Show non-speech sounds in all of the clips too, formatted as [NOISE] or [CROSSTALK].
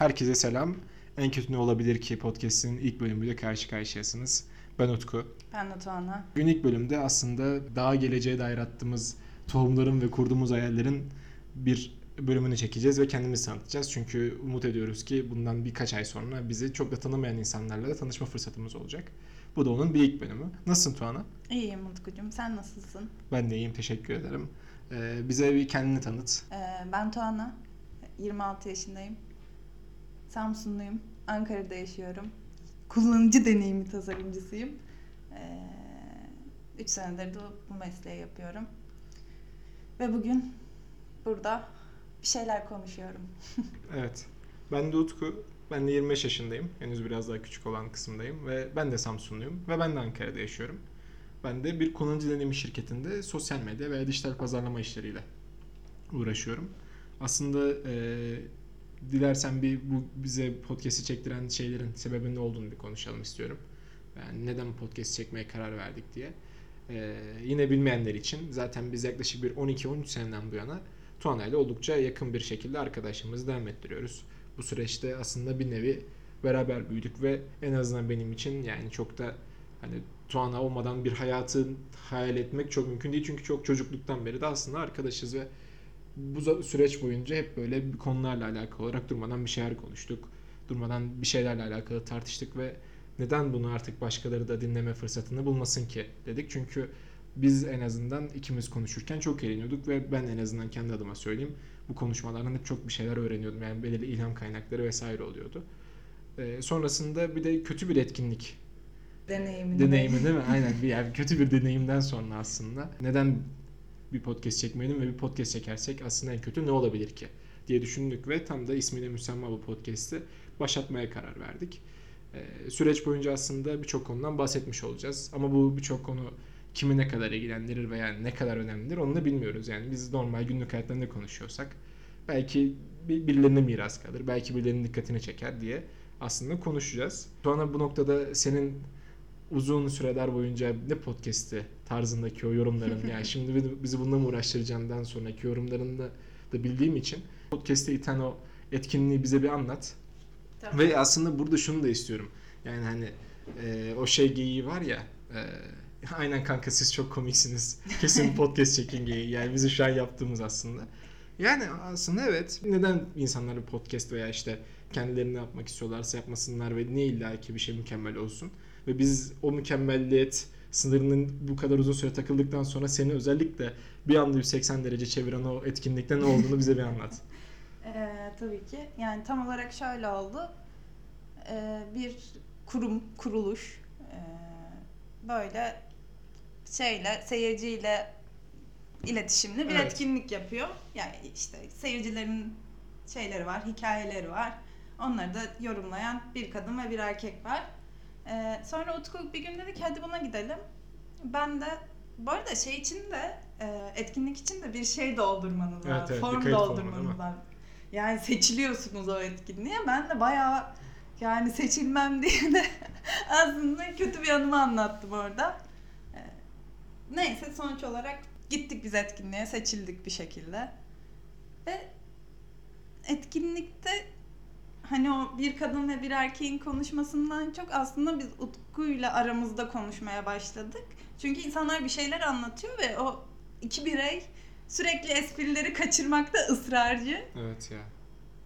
Herkese selam. En kötü ne olabilir ki podcast'in ilk bölümüyle karşı karşıyasınız. Ben Utku. Ben de Tuana. Bugün ilk bölümde aslında daha geleceğe dair attığımız tohumların ve kurduğumuz hayallerin bir bölümünü çekeceğiz ve kendimizi tanıtacağız. Çünkü umut ediyoruz ki bundan birkaç ay sonra bizi çok da tanımayan insanlarla da tanışma fırsatımız olacak. Bu da onun bir ilk bölümü. Nasılsın Tuana? İyiyim Utkucuğum. Sen nasılsın? Ben de iyiyim, teşekkür ederim. Ee, bize bir kendini tanıt. Ee, ben Tuana. 26 yaşındayım. Samsunluyum. Ankara'da yaşıyorum. Kullanıcı deneyimi tasarımcısıyım. 3 senedir de bu mesleği yapıyorum. Ve bugün burada bir şeyler konuşuyorum. [LAUGHS] Evet. Ben de Utku. Ben de 25 yaşındayım. Henüz biraz daha küçük olan kısımdayım. Ve ben de Samsunluyum. Ve ben de Ankara'da yaşıyorum. Ben de bir kullanıcı deneyimi şirketinde sosyal medya veya dijital pazarlama işleriyle uğraşıyorum. Aslında e, dilersen bir bu bize podcast'i çektiren şeylerin sebebinin ne olduğunu bir konuşalım istiyorum. Yani neden podcast çekmeye karar verdik diye. E, yine bilmeyenler için zaten biz yaklaşık bir 12-13 seneden bu yana Tuana ile oldukça yakın bir şekilde arkadaşlığımızı devam ettiriyoruz. Bu süreçte aslında bir nevi beraber büyüdük ve en azından benim için yani çok da hani Tuana olmadan bir hayatı hayal etmek çok mümkün değil. Çünkü çok çocukluktan beri de aslında arkadaşız ve bu süreç boyunca hep böyle bir konularla alakalı olarak durmadan bir şeyler konuştuk. Durmadan bir şeylerle alakalı tartıştık ve neden bunu artık başkaları da dinleme fırsatını bulmasın ki dedik. Çünkü biz en azından ikimiz konuşurken çok eğleniyorduk ve ben en azından kendi adıma söyleyeyim bu konuşmalardan hep çok bir şeyler öğreniyordum. Yani belirli ilham kaynakları vesaire oluyordu. Ee, sonrasında bir de kötü bir etkinlik Deneyimini. deneyimi değil mi? Aynen bir yani kötü bir deneyimden sonra aslında neden bir podcast çekmeyelim ve bir podcast çekersek aslında en kötü ne olabilir ki diye düşündük ve tam da ismine müsemma bu podcast'i başlatmaya karar verdik. Ee, süreç boyunca aslında birçok konudan bahsetmiş olacağız ama bu birçok konu kimi ne kadar ilgilendirir veya ne kadar önemlidir onu da bilmiyoruz. Yani biz normal günlük hayatta ne konuşuyorsak belki bir- birilerine miras kalır, belki birilerinin dikkatini çeker diye aslında konuşacağız. Sonra bu noktada senin uzun süreler boyunca ne podcast'i tarzındaki o yorumların [LAUGHS] yani şimdi bizi- bizi bununla mı uğraştıracağından sonraki yorumlarında da bildiğim için podcast'e iten o etkinliği bize bir anlat. Tamam. Ve aslında burada şunu da istiyorum. Yani hani e, o şey geyiği var ya e, aynen kanka siz çok komiksiniz. Kesin [LAUGHS] podcast çekin geyiği. Yani bizim şu an yaptığımız aslında. Yani aslında evet. Neden insanlar bir podcast veya işte kendilerini yapmak istiyorlarsa yapmasınlar ve niye illa ki bir şey mükemmel olsun. Ve biz o mükemmelliyet sınırının bu kadar uzun süre takıldıktan sonra seni özellikle bir anda 180 derece çeviren o etkinlikte ne olduğunu bize bir anlat. [LAUGHS] Ee, tabii ki. Yani tam olarak şöyle oldu. Ee, bir kurum, kuruluş ee, böyle şeyle, seyirciyle iletişimli bir Evet. etkinlik yapıyor. Yani işte seyircilerin şeyleri var, hikayeleri var. Onları da yorumlayan bir kadın ve bir erkek var. Ee, sonra Utku bir gün dedi ki hadi buna gidelim. Ben de bu arada şey için de e, etkinlik için de bir şey doldurmanız Evet, lazım. evet, bir Form doldurmanız lazım. Yani seçiliyorsunuz o etkinliğe. Ben de bayağı yani seçilmem [LAUGHS] diye de aslında kötü bir anımı anlattım orada. Ee, Neyse sonuç olarak gittik biz etkinliğe, seçildik bir şekilde. Ve etkinlikte hani o bir kadın ve bir erkeğin konuşmasından çok aslında biz Utku'yla aramızda konuşmaya başladık. Çünkü insanlar bir şeyler anlatıyor ve o iki birey sürekli esprileri kaçırmakta ısrarcı. Evet ya.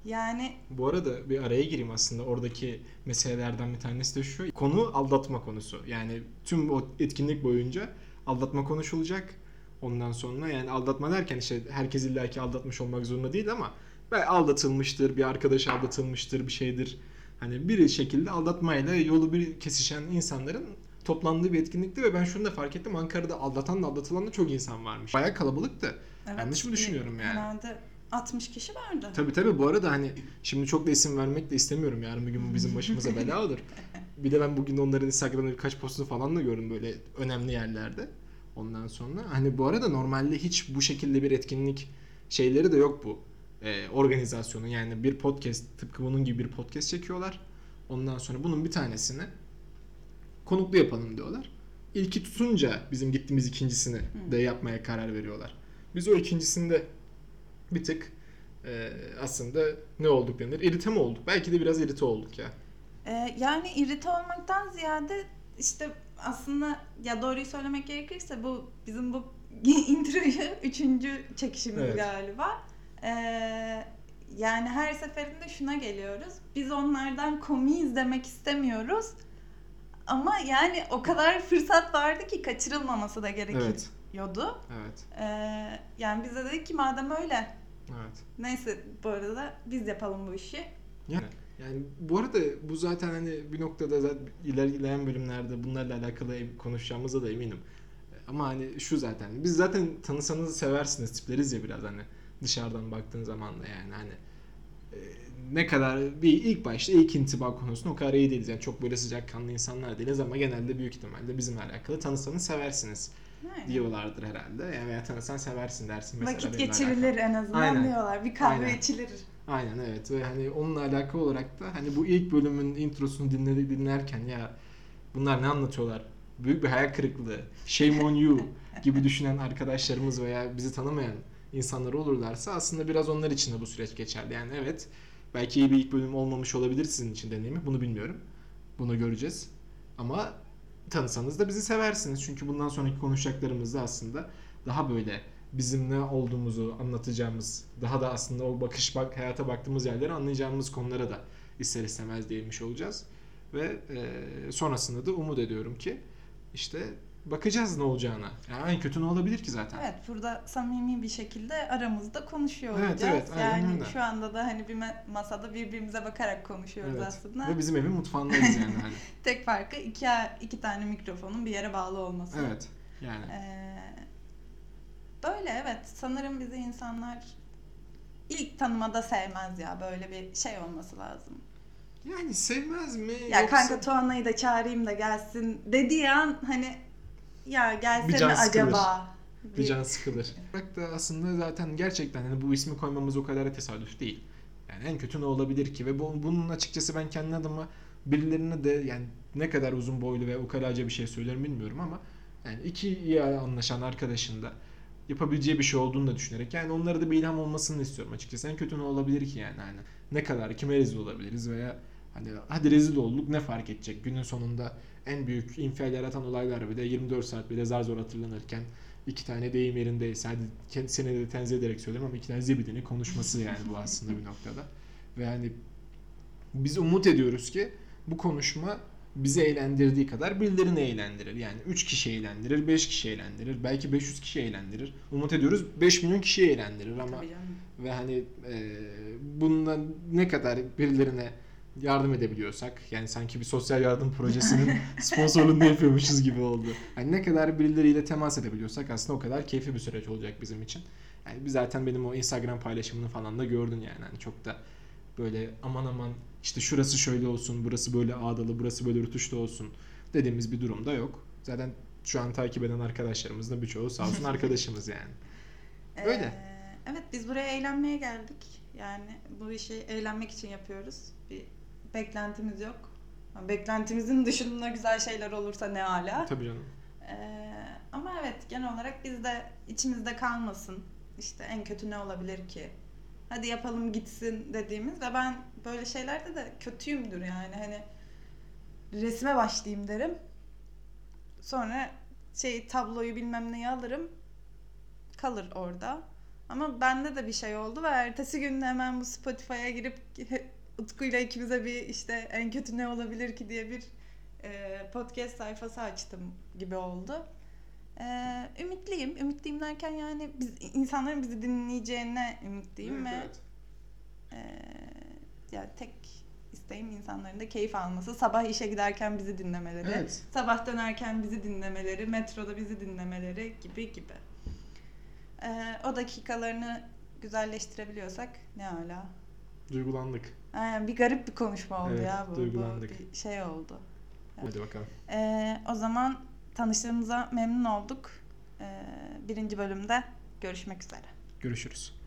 Yani Bu arada bir araya gireyim aslında oradaki meselelerden bir tanesi de şu. Konu aldatma konusu. Yani tüm o etkinlik boyunca aldatma konuşulacak. Ondan sonra yani aldatma derken işte herkes illaki aldatmış olmak zorunda değil ama belki aldatılmıştır, bir arkadaş aldatılmıştır, bir şeydir. Hani bir şekilde aldatmayla yolu bir kesişen insanların toplandığı bir etkinlikti ve ben şunu da fark ettim. Ankara'da aldatan da aldatılan da çok insan varmış. Bayağı kalabalıktı. evet, Yanlış mı düşünüyorum yani? Herhalde 60 kişi vardı. Tabii tabii bu arada hani şimdi çok da isim vermek de istemiyorum yarın bir gün bu bizim [LAUGHS] başımıza bela olur. Bir de ben bugün onların Instagram'da birkaç postunu falan da gördüm böyle önemli yerlerde. Ondan sonra hani bu arada normalde hiç bu şekilde bir etkinlik şeyleri de yok bu. Ee, organizasyonu yani bir podcast tıpkı bunun gibi bir podcast çekiyorlar. Ondan sonra bunun bir tanesini konuklu yapalım diyorlar. İlki tutunca bizim gittiğimiz ikincisini de yapmaya karar veriyorlar. Biz o ikincisinde bir tık e, aslında ne olduk denir? İrite mi olduk? Belki de biraz irite olduk ya. Ee, yani irite olmaktan ziyade işte aslında ya doğruyu söylemek gerekirse bu bizim bu [LAUGHS] introyu üçüncü çekişimiz Evet. galiba. Ee, yani her seferinde şuna geliyoruz. Biz onlardan komiyiz demek istemiyoruz. Ama yani o kadar fırsat vardı ki kaçırılmaması da gerekiyordu. Evet. Evet. Ee, yani biz de dedik ki madem öyle Evet. neyse bu arada da biz yapalım bu işi. Yani, yani bu arada bu zaten hani bir noktada zaten ilerleyen bölümlerde bunlarla alakalı konuşacağımıza da eminim. Ama hani şu zaten biz zaten tanısanız seversiniz tipleriz ya biraz hani dışarıdan baktığın zaman da yani hani e, ne kadar bir ilk başta ilk intiba konusunda o kadar iyi değiliz. Yani çok böyle sıcakkanlı insanlar değiliz ama genelde büyük ihtimalle bizimle alakalı tanısanız seversiniz Yani. diyorlardır herhalde. Yani veya tanısan seversin dersin mesela. Vakit geçirilir alakalı. en azından Aynen. diyorlar. Bir kahve Aynen. içilir. Aynen evet ve hani onunla alakalı olarak da hani bu ilk bölümün introsunu dinledik dinlerken ya bunlar ne anlatıyorlar? Büyük bir hayal kırıklığı. Shame on you [LAUGHS] gibi düşünen arkadaşlarımız veya bizi tanımayan insanlar olurlarsa aslında biraz onlar için de bu süreç geçerli. Yani evet belki iyi bir ilk bölüm olmamış olabilir sizin için deneyimi. Bunu bilmiyorum. Bunu göreceğiz. Ama tanısanız da bizi seversiniz. Çünkü bundan sonraki konuşacaklarımız da aslında daha böyle bizim ne olduğumuzu anlatacağımız, daha da aslında o bakış bak hayata baktığımız yerleri anlayacağımız konulara da ister istemez değinmiş olacağız. Ve e, sonrasında da umut ediyorum ki işte bakacağız ne olacağına. Yani en kötü ne olabilir ki zaten? Evet burada samimi bir şekilde aramızda konuşuyor Evet, olacağız. evet, aynen yani öyle. şu anda da hani bir ma- masada birbirimize bakarak konuşuyoruz Evet. aslında. Ve bizim evin mutfağındayız yani hani. [LAUGHS] Tek farkı iki, iki tane mikrofonun bir yere bağlı olması. Evet. Yani Ee, böyle evet sanırım bizi insanlar ilk tanımada sevmez ya böyle bir şey olması lazım. yani sevmez mi? Ya yoksa- kanka Tuana'yı da çağırayım da gelsin dediği an hani ya gelsene can sıkılır. acaba. bir can sıkılır. Bak da aslında zaten gerçekten hani bu ismi koymamız o kadar da tesadüf değil. Yani en kötü ne olabilir ki ve bu, bunun açıkçası ben kendi adıma birilerine de yani ne kadar uzun boylu ve ukalaca bir şey söylerim bilmiyorum ama yani iki iyi anlaşan arkadaşın da yapabileceği bir şey olduğunu da düşünerek yani onlara da bir ilham olmasını istiyorum açıkçası. En kötü ne olabilir ki yani hani ne kadar kime rezil olabiliriz veya hani hadi rezil olduk ne fark edecek günün sonunda en büyük infial yaratan olaylar bile 24 saat bile zar zor hatırlanırken iki tane deyim yerindeyse hadi kendi seni de tenzih ederek söylüyorum ama iki tane zibidinin konuşması yani bu aslında bir noktada. Ve hani biz umut ediyoruz ki bu konuşma bizi eğlendirdiği kadar birilerini eğlendirir. Yani 3 kişi eğlendirir, 5 kişi eğlendirir, belki 500 kişi eğlendirir. Umut ediyoruz 5 milyon kişiyi eğlendirir ama ve hani e, bundan ne kadar birilerine yardım edebiliyorsak yani sanki bir sosyal yardım projesinin [LAUGHS] sponsorluğunu yapıyormuşuz gibi oldu. Yani ne kadar birileriyle temas edebiliyorsak aslında o kadar keyifli bir süreç olacak bizim için. Yani zaten benim o Instagram paylaşımını falan da gördün yani. Hani çok da böyle aman aman işte şurası şöyle olsun, burası böyle ağdalı, burası böyle rutuşlu olsun dediğimiz bir durum da yok. Zaten şu an takip eden arkadaşlarımız da birçoğu sağ olsun [LAUGHS] arkadaşımız yani. Öyle. Ee, evet biz buraya eğlenmeye geldik. Yani bu işi eğlenmek için yapıyoruz. Bir beklentimiz yok. Beklentimizin dışında güzel şeyler olursa ne ala. Tabii canım. Ee, ama evet genel olarak bizde içimizde kalmasın. İşte en kötü ne olabilir ki? Hadi yapalım gitsin dediğimiz ve ben böyle şeylerde de kötüyümdür yani hani resme başlayayım derim. Sonra şey tabloyu bilmem neyi alırım. Kalır orada. Ama bende de bir şey oldu ve ertesi gün hemen bu Spotify'a girip Utku'yla ikimize bir işte en kötü ne olabilir ki diye bir e, podcast sayfası açtım gibi oldu. E, ümitliyim. Ümitliyim derken yani biz, insanların bizi dinleyeceğine ümitliyim ve e, ya tek isteğim insanların da keyif alması. Sabah işe giderken bizi dinlemeleri, Evet. sabah dönerken bizi dinlemeleri, metroda bizi dinlemeleri gibi gibi. E, o dakikalarını güzelleştirebiliyorsak ne ala. Duygulandık. Aynen bir garip bir konuşma oldu Evet, ya bu. bu duygulandık. bir şey oldu. Hadi bakalım. Ee, o zaman tanıştığımıza memnun olduk. Ee, birinci bölümde görüşmek üzere. Görüşürüz.